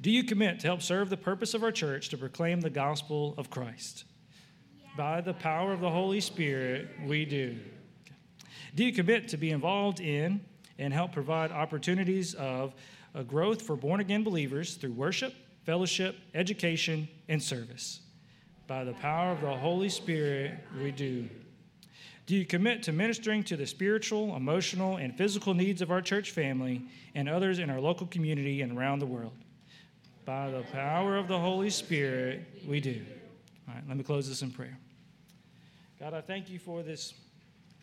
Do you commit to help serve the purpose of our church to proclaim the gospel of Christ? By the power of the Holy Spirit, we do. Do you commit to be involved in and help provide opportunities of uh, growth for born again believers through worship, fellowship, education, and service? By the power of the Holy Spirit, we do. Do you commit to ministering to the spiritual, emotional, and physical needs of our church family and others in our local community and around the world? By the power of the Holy Spirit, we do. All right, let me close this in prayer. God, I thank you for this.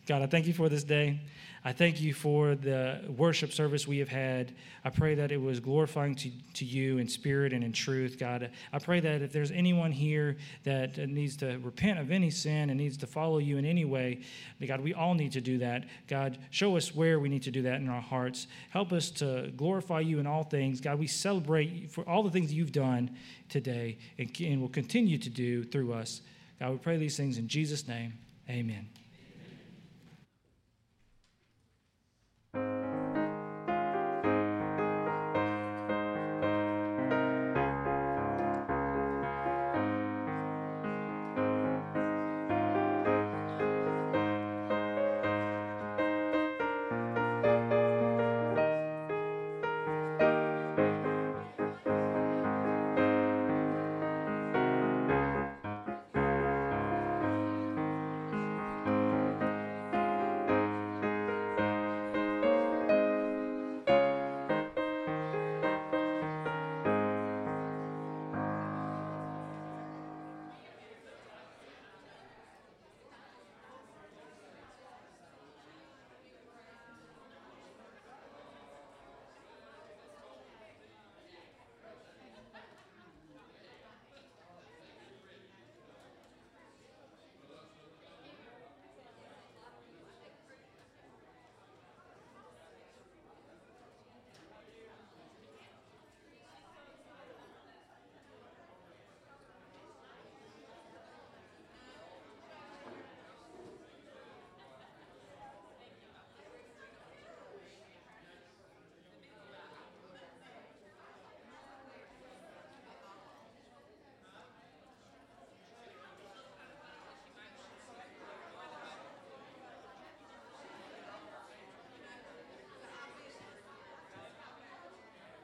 God, I thank you for this day. I thank you for the worship service we have had. I pray that it was glorifying to, to you in spirit and in truth, God. I pray that if there's anyone here that needs to repent of any sin and needs to follow you in any way, God, we all need to do that. God, show us where we need to do that in our hearts. Help us to glorify you in all things. God, we celebrate for all the things you've done today and, and will continue to do through us. God, we pray these things in Jesus' name. Amen.